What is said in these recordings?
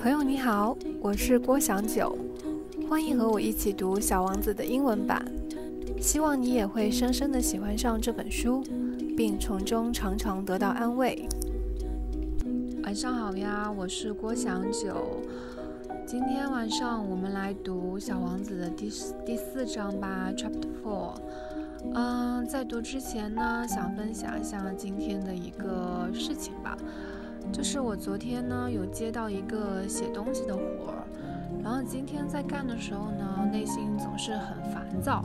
朋友你好，我是郭祥九，欢迎和我一起读《小王子》的英文版。希望你也会深深的喜欢上这本书，并从中常常得到安慰。晚上好呀，我是郭祥九。今天晚上我们来读《小王子》的第第四章吧，Chapter Four。嗯，在读之前呢，想分享一下今天的一个事情吧。就是我昨天呢有接到一个写东西的活儿，然后今天在干的时候呢，内心总是很烦躁。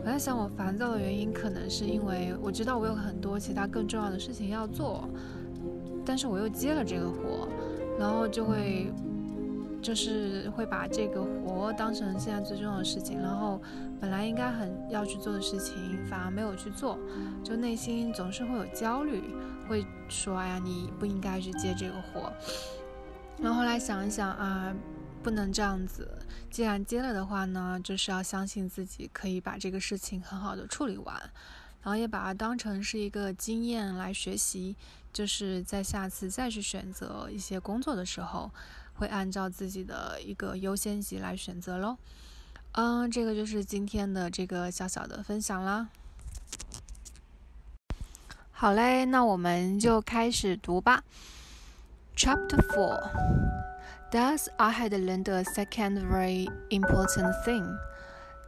我在想，我烦躁的原因可能是因为我知道我有很多其他更重要的事情要做，但是我又接了这个活，然后就会就是会把这个活当成现在最重要的事情，然后本来应该很要去做的事情反而没有去做，就内心总是会有焦虑。会说：“哎呀，你不应该去接这个活。”然后后来想一想啊，不能这样子。既然接了的话呢，就是要相信自己可以把这个事情很好的处理完，然后也把它当成是一个经验来学习。就是在下次再去选择一些工作的时候，会按照自己的一个优先级来选择喽。嗯，这个就是今天的这个小小的分享啦。好嘞，那我们就开始读吧。Chapter Four. Thus, I had learned a second very important thing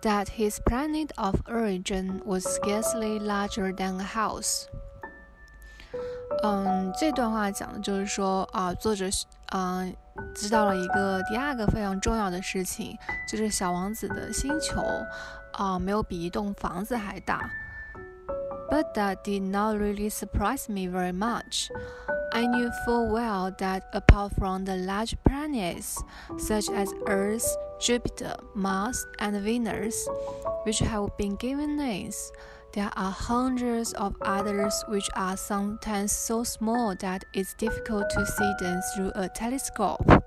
that his planet of origin was scarcely larger than a house. 嗯，这段话讲的就是说啊，作者嗯知道了一个第二个非常重要的事情，就是小王子的星球啊没有比一栋房子还大。But that did not really surprise me very much. I knew full well that apart from the large planets such as Earth, Jupiter, Mars, and Venus, which have been given names, there are hundreds of others which are sometimes so small that it's difficult to see them through a telescope.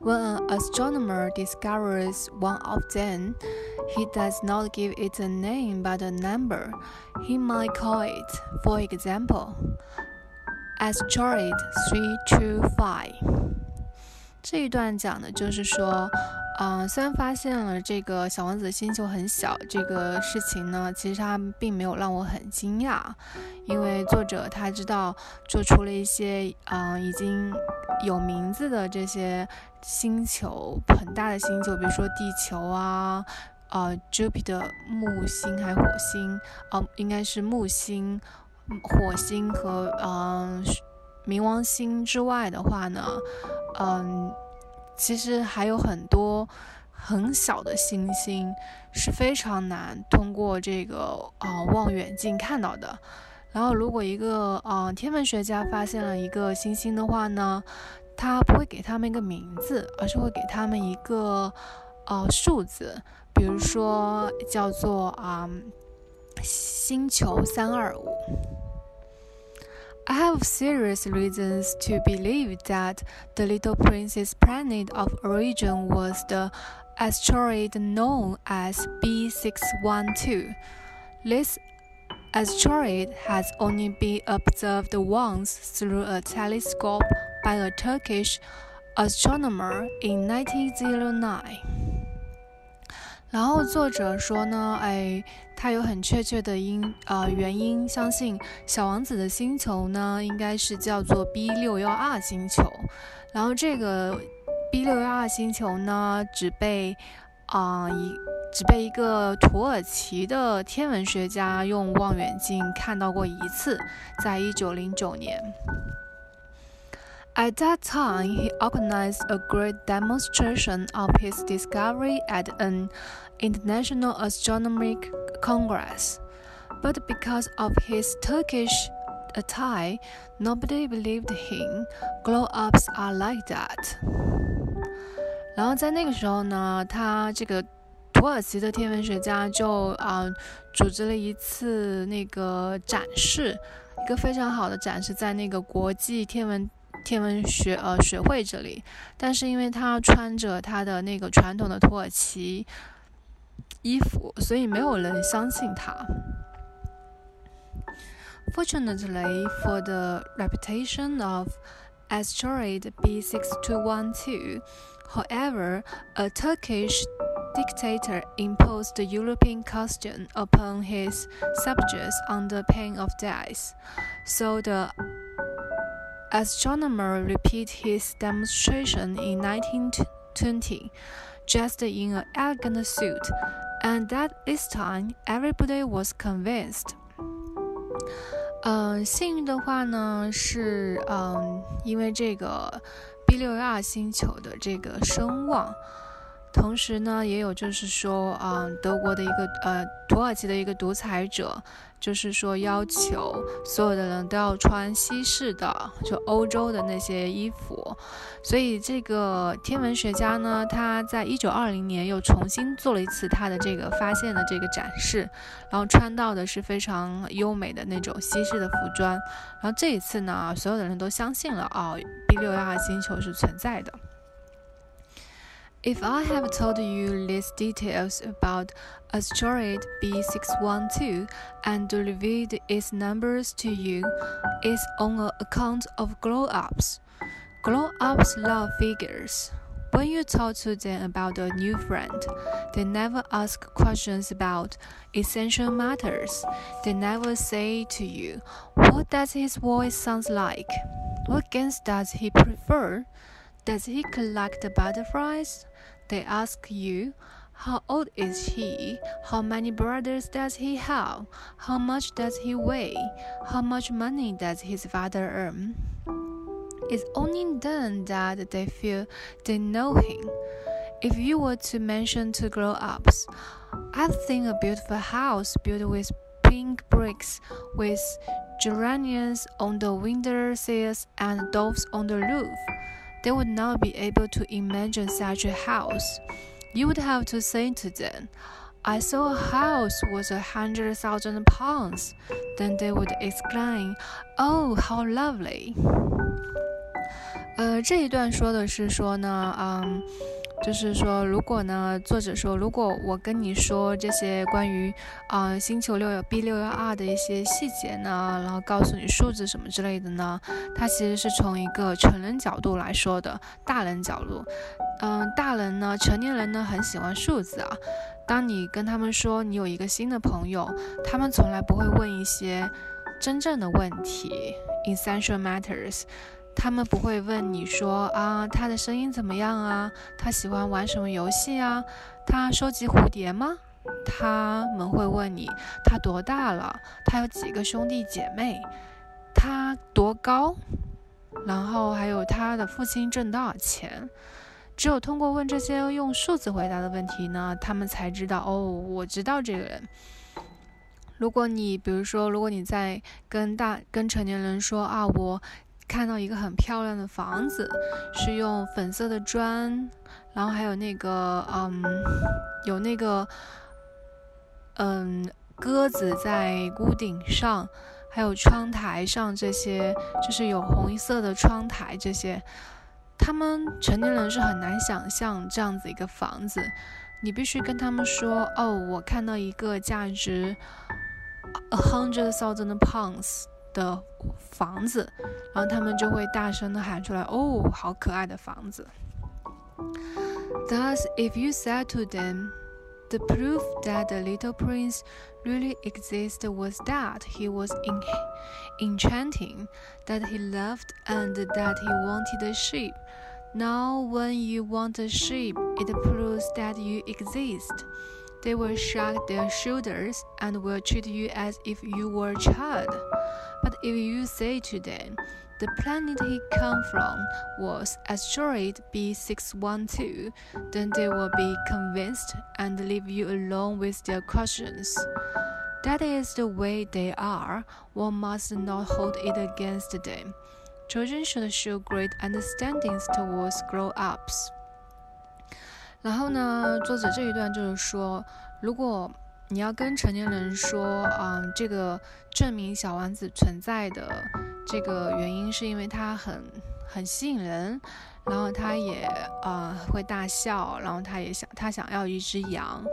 When an astronomer discovers one of them, he does not give it a name but a number. He might call it, for example, asteroid 325. 这一段讲的就是说，嗯，虽然发现了这个小王子的星球很小，这个事情呢，其实它并没有让我很惊讶，因为作者他知道做出了一些，嗯，已经有名字的这些 星球，很大的星球，比如说地球啊，呃，Jupiter 木星还是火星，哦，应该是木星、火星和嗯。冥王星之外的话呢，嗯，其实还有很多很小的星星是非常难通过这个啊望远镜看到的。然后，如果一个啊天文学家发现了一个星星的话呢，他不会给他们一个名字，而是会给他们一个呃数字，比如说叫做啊星球三二五。I have serious reasons to believe that the Little Prince's planet of origin was the asteroid known as B612. This asteroid has only been observed once through a telescope by a Turkish astronomer in 1909. 然后作者说呢，哎，他有很确切的因呃原因，相信小王子的星球呢应该是叫做 B 六幺二星球。然后这个 B 六幺二星球呢，只被啊一只被一个土耳其的天文学家用望远镜看到过一次，在一九零九年。At that time, he organized a great demonstration of his discovery at an international astronomical congress. But because of his Turkish tie, nobody believed him. Glow-ups are like that. 然后在那个时候呢，他这个土耳其的天文学家就啊、呃、组织了一次那个展示，一个非常好的展示，在那个国际天文 天文学呃学会这里，但是因为他穿着他的那个传统的土耳其衣服，所以没有人相信他。Fortunately for the reputation of asteroid B6212. However, a Turkish dictator imposed the European custom upon his subjects under pain of death. So the astronomer repeated his demonstration in 1920, dressed in an elegant suit, and at this time everybody was convinced. 嗯，幸运的话呢，是嗯，因为这个 B 六幺二星球的这个声望。 同时呢，也有就是说，啊，德国的一个呃，土耳其的一个独裁者，就是说要求所有的人都要穿西式的，就欧洲的那些衣服。所以这个天文学家呢，他在一九二零年又重新做了一次他的这个发现的这个展示，然后穿到的是非常优美的那种西式的服装。然后这一次呢，所有的人都相信了啊，B 六幺二星球是存在的。If I have told you these details about asteroid B612 and revealed its numbers to you, it's on account of grown-ups. Grown-ups love figures. When you talk to them about a new friend, they never ask questions about essential matters. They never say to you, What does his voice sound like? What games does he prefer? Does he collect butterflies? They ask you, How old is he? How many brothers does he have? How much does he weigh? How much money does his father earn? It's only then that they feel they know him. If you were to mention to grown ups, I've seen a beautiful house built with pink bricks with geraniums on the window sills and doves on the roof they would not be able to imagine such a house. You would have to say to them, I saw a house worth a hundred thousand pounds. Then they would exclaim, Oh, how lovely! 呃，这一段说的是说呢，嗯。 就是说，如果呢，作者说，如果我跟你说这些关于啊星球六有 B 六幺二的一些细节呢，然后告诉你数字什么之类的呢，它其实是从一个成人角度来说的，大人角度。嗯，大人呢，成年人呢，很喜欢数字啊。当你跟他们说你有一个新的朋友，他们从来不会问一些真正的问题，essential matters。他们不会问你说啊，他的声音怎么样啊？他喜欢玩什么游戏啊？他收集蝴蝶吗？他们会问你他多大了？他有几个兄弟姐妹？他多高？然后还有他的父亲挣多少钱？只有通过问这些用数字回答的问题呢，他们才知道哦，我知道这个人。如果你比如说，如果你在跟大跟成年人说啊，我。看到一个很漂亮的房子，是用粉色的砖，然后还有那个嗯，有那个嗯鸽子在屋顶上，还有窗台上这些，就是有红色的窗台这些，他们成年人是很难想象这样子一个房子，你必须跟他们说哦，我看到一个价值 a hundred thousand pounds。的房子，然后他们就会大声的喊出来：“哦，好可爱的房子。” Thus, if you said to them, the proof that the little prince really existed was that he was in enchanting, that he loved, and that he wanted a sheep. Now, when you want a sheep, it proves that you exist. They will shrug their shoulders and will treat you as if you were a child. But if you say to them, the planet he came from was asteroid B612, then they will be convinced and leave you alone with their questions. That is the way they are. One must not hold it against them. Children should show great understandings towards grown-ups. 然后呢，作者这一段就是说，如果你要跟成年人说，嗯，这个证明小王子存在的这个原因是因为他很很吸引人，然后他也呃会大笑，然后他也想他想要一只羊，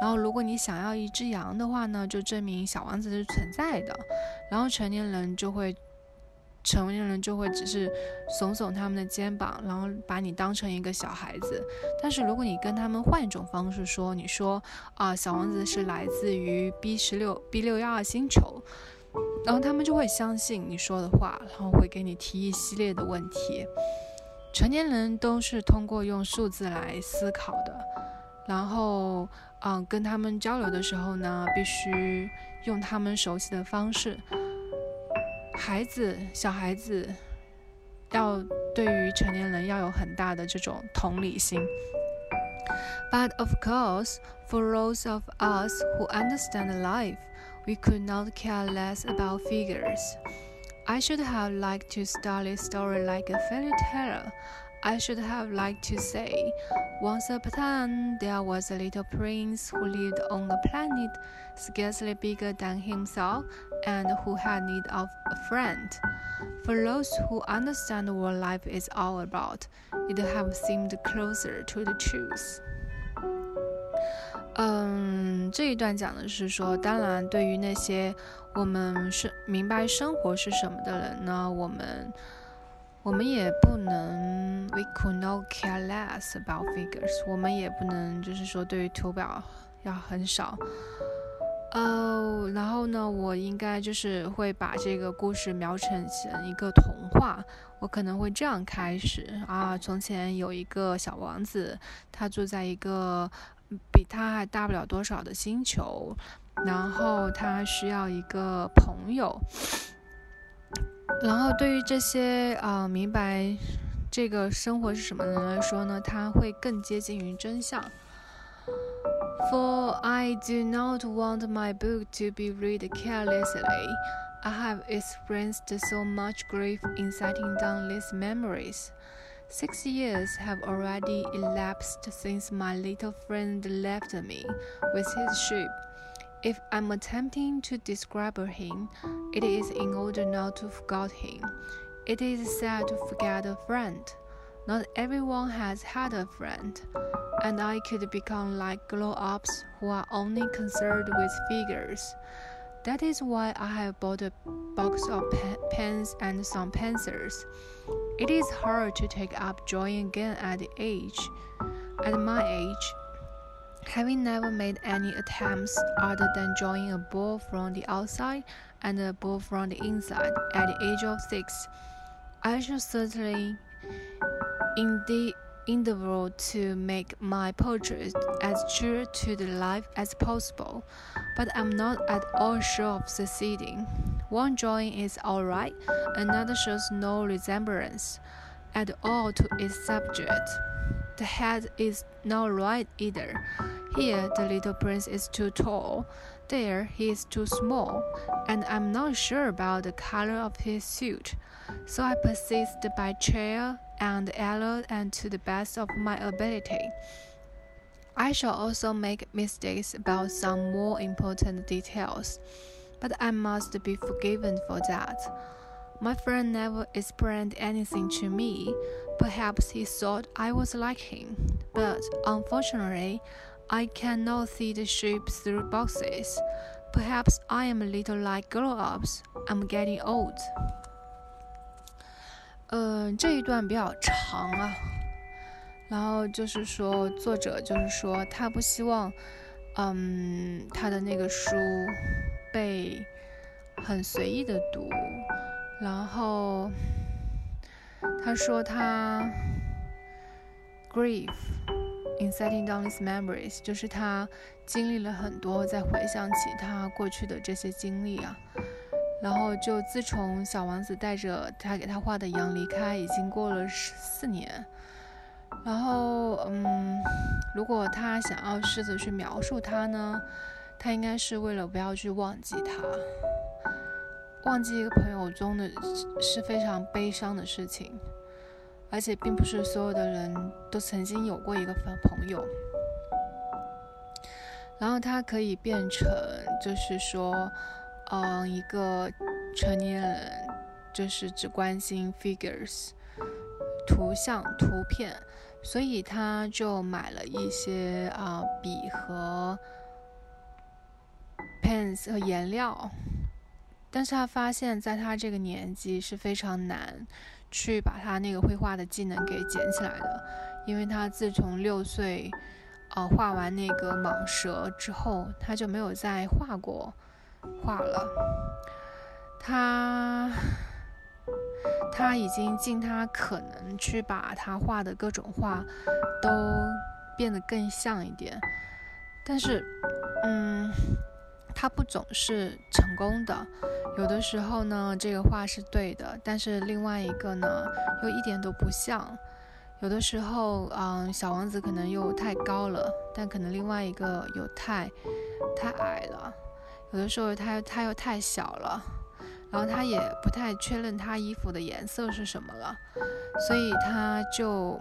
然后如果你想要一只羊的话呢，就证明小王子是存在的，然后成年人就会成年人就会只是耸耸他们的肩膀，然后把你当成一个小孩子。但是如果你跟他们换一种方式说，你说啊，小王子是来自于 B 十六 B 六幺二星球，然后他们就会相信你说的话，然后会给你提一系列的问题。成年人都是通过用数字来思考的，然后嗯，跟他们交流的时候呢，必须用他们熟悉的方式。孩子，小孩子要对于成年人要有很大的这种同理心。But of course, for those of us who understand life, we could not care less about figures. I should have liked to start a story like a fairy tale. I should have liked to say, Once upon a time, there was a little prince who lived on a planet scarcely bigger than himself and who had need of a friend. For those who understand what life is all about, it have seemed closer to the truth. 嗯，这一段讲的是说，当然，对于那些我们是明白生活是什么的人呢，我们 我们也不能，we could not care less about figures。我们也不能，就是说对于图表要很少。呃，然后呢，我应该就是会把这个故事描成成一个童话。我可能会这样开始啊：从前有一个小王子，他住在一个比他还大不了多少的星球，然后他需要一个朋友。然后，对于这些啊，明白这个生活是什么的人来说呢，他会更接近于真相。For I do not want my book to be read carelessly. I have experienced so much grief in setting down these memories. Six years have already elapsed since my little friend left me with his sheep. If I'm attempting to describe him, it is in order not to forget him. It is sad to forget a friend. Not everyone has had a friend, and I could become like grown-ups who are only concerned with figures. That is why I have bought a box of pens and some pencils. It is hard to take up drawing again at age. At my age, Having never made any attempts other than drawing a ball from the outside and a ball from the inside at the age of six, I shall certainly endeavor to make my portrait as true to the life as possible, but I'm not at all sure of succeeding. One drawing is all right, another shows no resemblance at all to its subject. The head is not right either. Here, the little prince is too tall. There, he is too small, and I'm not sure about the color of his suit. So I persist by chair and error and to the best of my ability. I shall also make mistakes about some more important details, but I must be forgiven for that. My friend never explained anything to me. Perhaps he thought I was like him, but unfortunately, I cannot see the shape through boxes. Perhaps I am a little like grown-ups. I'm getting old. 嗯、呃，这一段比较长啊。然后就是说，作者就是说，他不希望，嗯，他的那个书被很随意的读。然后他说他 grief in setting down his memories，就是他经历了很多，在回想起他过去的这些经历啊。然后就自从小王子带着他给他画的羊离开，已经过了十四年。然后，嗯，如果他想要试着去描述他呢，他应该是为了不要去忘记他。忘记一个朋友中的是非常悲伤的事情，而且并不是所有的人都曾经有过一个朋友。然后他可以变成，就是说，嗯，一个成年人，就是只关心 figures 图像图片，所以他就买了一些啊笔和 pens 和颜料。但是他发现，在他这个年纪是非常难去把他那个绘画的技能给捡起来的，因为他自从六岁，呃，画完那个蟒蛇之后，他就没有再画过画了。他他已经尽他可能去把他画的各种画都变得更像一点，但是，嗯。他不总是成功的，有的时候呢，这个话是对的，但是另外一个呢，又一点都不像。有的时候，嗯，小王子可能又太高了，但可能另外一个又太太矮了。有的时候，他他又太小了，然后他也不太确认他衣服的颜色是什么了，所以他就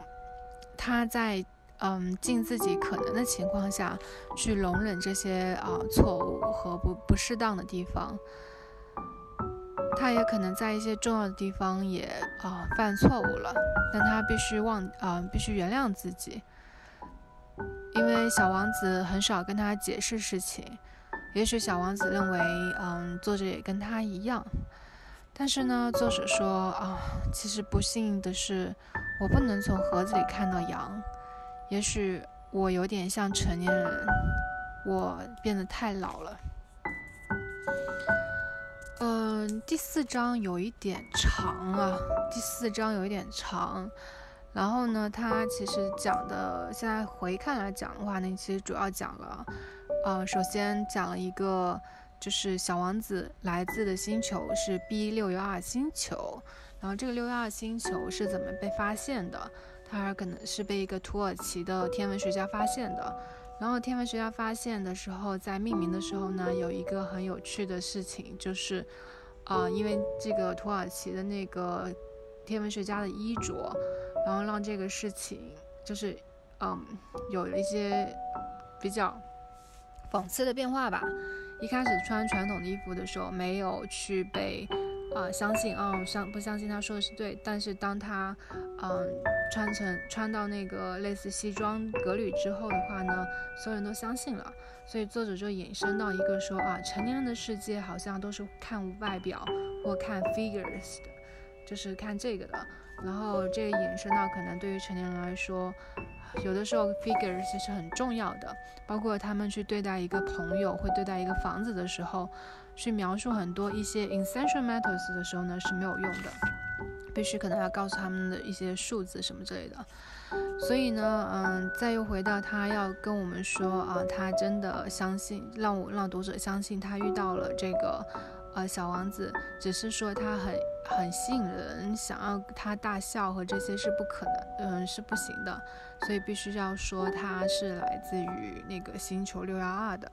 他在。嗯，尽自己可能的情况下去容忍这些啊错误和不不适当的地方。他也可能在一些重要的地方也啊犯错误了，但他必须忘啊必须原谅自己，因为小王子很少跟他解释事情。也许小王子认为，嗯，作者也跟他一样，但是呢，作者说啊，其实不幸的是，我不能从盒子里看到羊。也许我有点像成年人，我变得太老了。嗯，第四章有一点长啊，第四章有一点长。然后呢，它其实讲的，现在回看来讲的话呢，其实主要讲了，呃，首先讲了一个，就是小王子来自的星球是 B 六幺二星球，然后这个六幺二星球是怎么被发现的？它可能是被一个土耳其的天文学家发现的，然后天文学家发现的时候，在命名的时候呢，有一个很有趣的事情，就是，啊，因为这个土耳其的那个天文学家的衣着，然后让这个事情就是，嗯，有了一些比较讽刺的变化吧。一开始穿传统的衣服的时候，没有去被。啊，相信哦，相不相信他说的是对？但是当他，嗯，穿成穿到那个类似西装革履之后的话呢，所有人都相信了。所以作者就引申到一个说啊，成年人的世界好像都是看外表或看 figures 的，就是看这个的。然后这个引申到可能对于成年人来说，有的时候 figures 是很重要的，包括他们去对待一个朋友，会对待一个房子的时候。去描述很多一些 essential matters 的时候呢是没有用的，必须可能要告诉他们的一些数字什么之类的。所以呢，嗯，再又回到他要跟我们说啊，他真的相信，让我让读者相信他遇到了这个呃小王子，只是说他很很吸引人，想要他大笑和这些是不可能，嗯，是不行的。所以必须要说他是来自于那个星球六幺二的。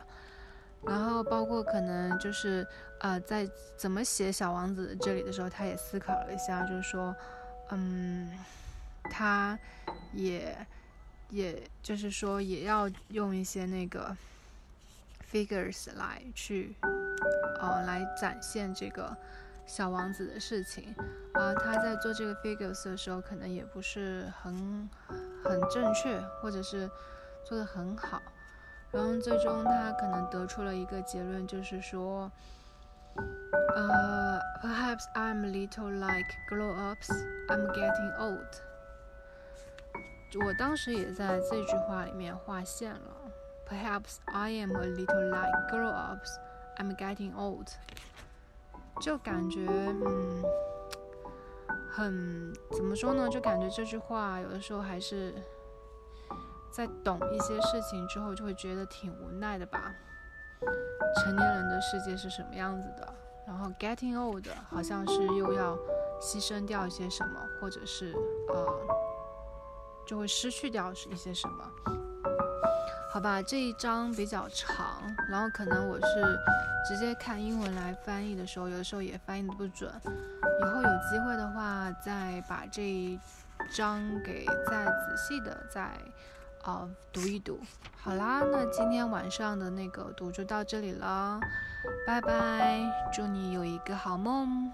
然后包括可能就是，呃，在怎么写小王子这里的时候，他也思考了一下，就是说，嗯，他也，也就是说也要用一些那个 figures 来去，呃，来展现这个小王子的事情。啊，他在做这个 figures 的时候，可能也不是很很正确，或者是做的很好。然后最终他可能得出了一个结论，就是说，呃，perhaps I'm a little like grow ups, I'm getting old. 我当时也在这句话里面划线了。Perhaps I am a little like grow ups, I'm getting old. 就感觉，嗯，很怎么说呢？就感觉这句话有的时候还是。在懂一些事情之后，就会觉得挺无奈的吧。成年人的世界是什么样子的？然后 getting old 好像是又要牺牲掉一些什么，或者是呃，就会失去掉一些什么。好吧，这一章比较长，然后可能我是直接看英文来翻译的时候，有的时候也翻译的不准。以后有机会的话，再把这一章给再仔细的再。啊，读一读，好啦，那今天晚上的那个读就到这里了，拜拜，祝你有一个好梦。